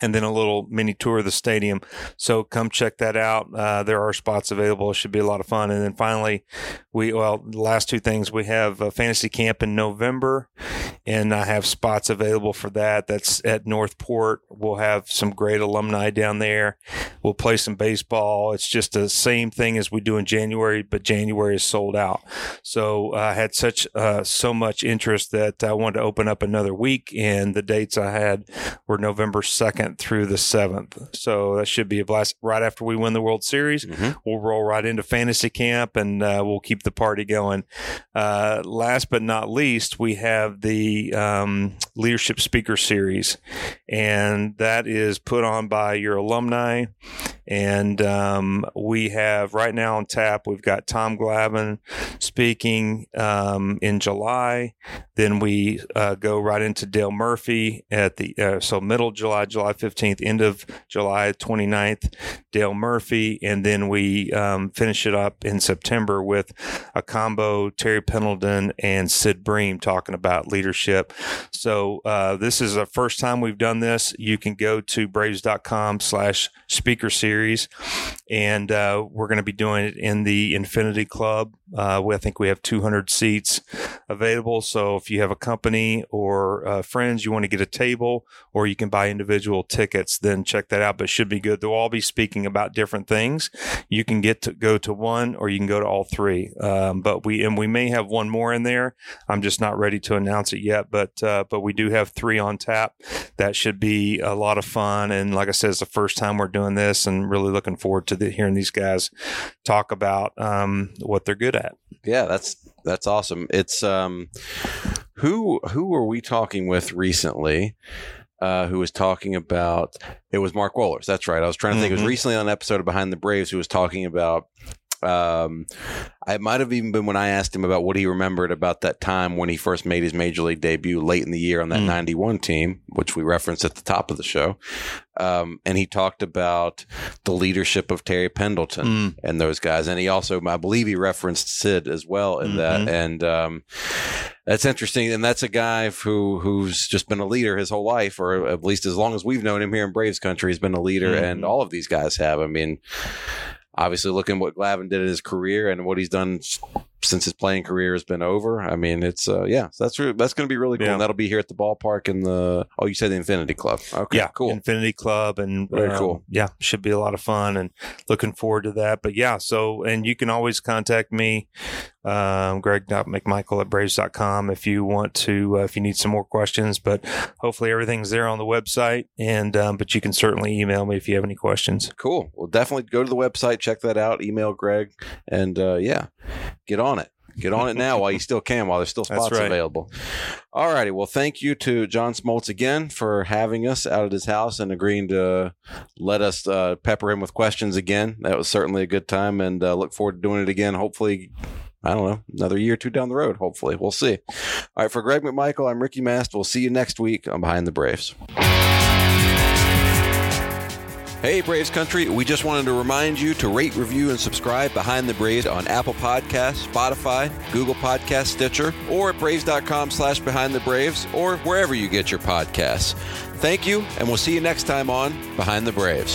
and then a little mini tour of the stadium. So come check that out. Uh, there are spots available. It should be a lot of fun. And then finally, we well, the last two things we have a fantasy camp in November, and I have spots available for that. That's at North Port. We'll have some great alumni down there. We'll play some baseball. It's just the same thing as we do in January, but January is sold out. So uh, I had such uh, so much interest that I wanted to open up another week, and the dates I had were November second through the seventh. So that should be a blast. Right after we win the World Series, Mhm. we'll roll right into fantasy camp, and uh, we'll keep the party going. Uh, last but not least, we have the um, Leadership Speaker Series, and that is put on by your alumni. And um, we have right now on tap, we've got Tom Glavine speaking um, in July. Then we uh, go right into Dale Murphy at the, uh, so middle July, July 15th, end of July 29th, Dale Murphy. And then we um, finish it up in September with a combo, Terry Pendleton and Sid Bream talking about leadership. So uh, this is the first time we've done this. You can go to braves.com slash speaker series and uh, we're going to be doing it in the Infinity Club. Uh, we, I think we have 200 seats available. So if you have a company or uh, friends, you want to get a table or you can buy individual tickets, then check that out. But should be good. They'll all be speaking about different things. You can get to go to one or you can go to all three. Um, but we and we may have one more in there. I'm just not ready to announce it yet. But uh, but we do have three on tap. That should be a lot of fun. And like I said, it's the first time we're doing this, and really looking forward to the, hearing these guys talk about um, what they're good at. Yeah, that's that's awesome. It's um who who were we talking with recently? Uh, who was talking about it was Mark Wohlers. That's right. I was trying to think. It was Mhm. recently on an episode of Behind the Braves who was talking about um it might have even been when I asked him about what he remembered about that time when he first made his major league debut late in the year on that Mm. 91 team, which we referenced at the top of the show. Um, and he talked about the leadership of Terry Pendleton Mm. and those guys. And he also, I believe, he referenced Sid as well in that. Mhm. And um, that's interesting. And that's a guy who who's just been a leader his whole life, or at least as long as we've known him here in Braves country, he's been a leader. Mhm. And all of these guys have. I mean, obviously, looking at what Glavine did in his career and what he's done since his playing career has been over. I mean, it's uh, yeah, so that's re- that's going to be really cool. Yeah. And that'll be here at the ballpark in the oh, you said the Infinity Club. Okay, yeah, cool. Infinity Club, and Very um, cool. Yeah, should be a lot of fun, and looking forward to that. But yeah, so and you can always contact me, um, Greg.McMichael at Braves.com if you want to, uh, if you need some more questions. But hopefully everything's there on the website, and um, but you can certainly email me if you have any questions. Cool. Well, definitely go to the website, check that out, email Greg, and uh, yeah, get on it. Get on it now while you still can, while there's still spots right. available. All righty. Well, thank you to John Smoltz again for having us out at his house and agreeing to let us uh, pepper him with questions again. That was certainly a good time, and uh, look forward to doing it again. Hopefully, I don't know, another year or two down the road. Hopefully, we'll see. All right. For Greg McMichael, I'm Ricky Mast. We'll see you next week on Behind the Braves. Hey, Braves Country. We just wanted to remind you to rate, review, and subscribe Behind the Braves on Apple Podcasts, Spotify, Google Podcast, Stitcher, or at Braves.com slash Behind the Braves, or wherever you get your podcasts. Thank you, and we'll see you next time on Behind the Braves.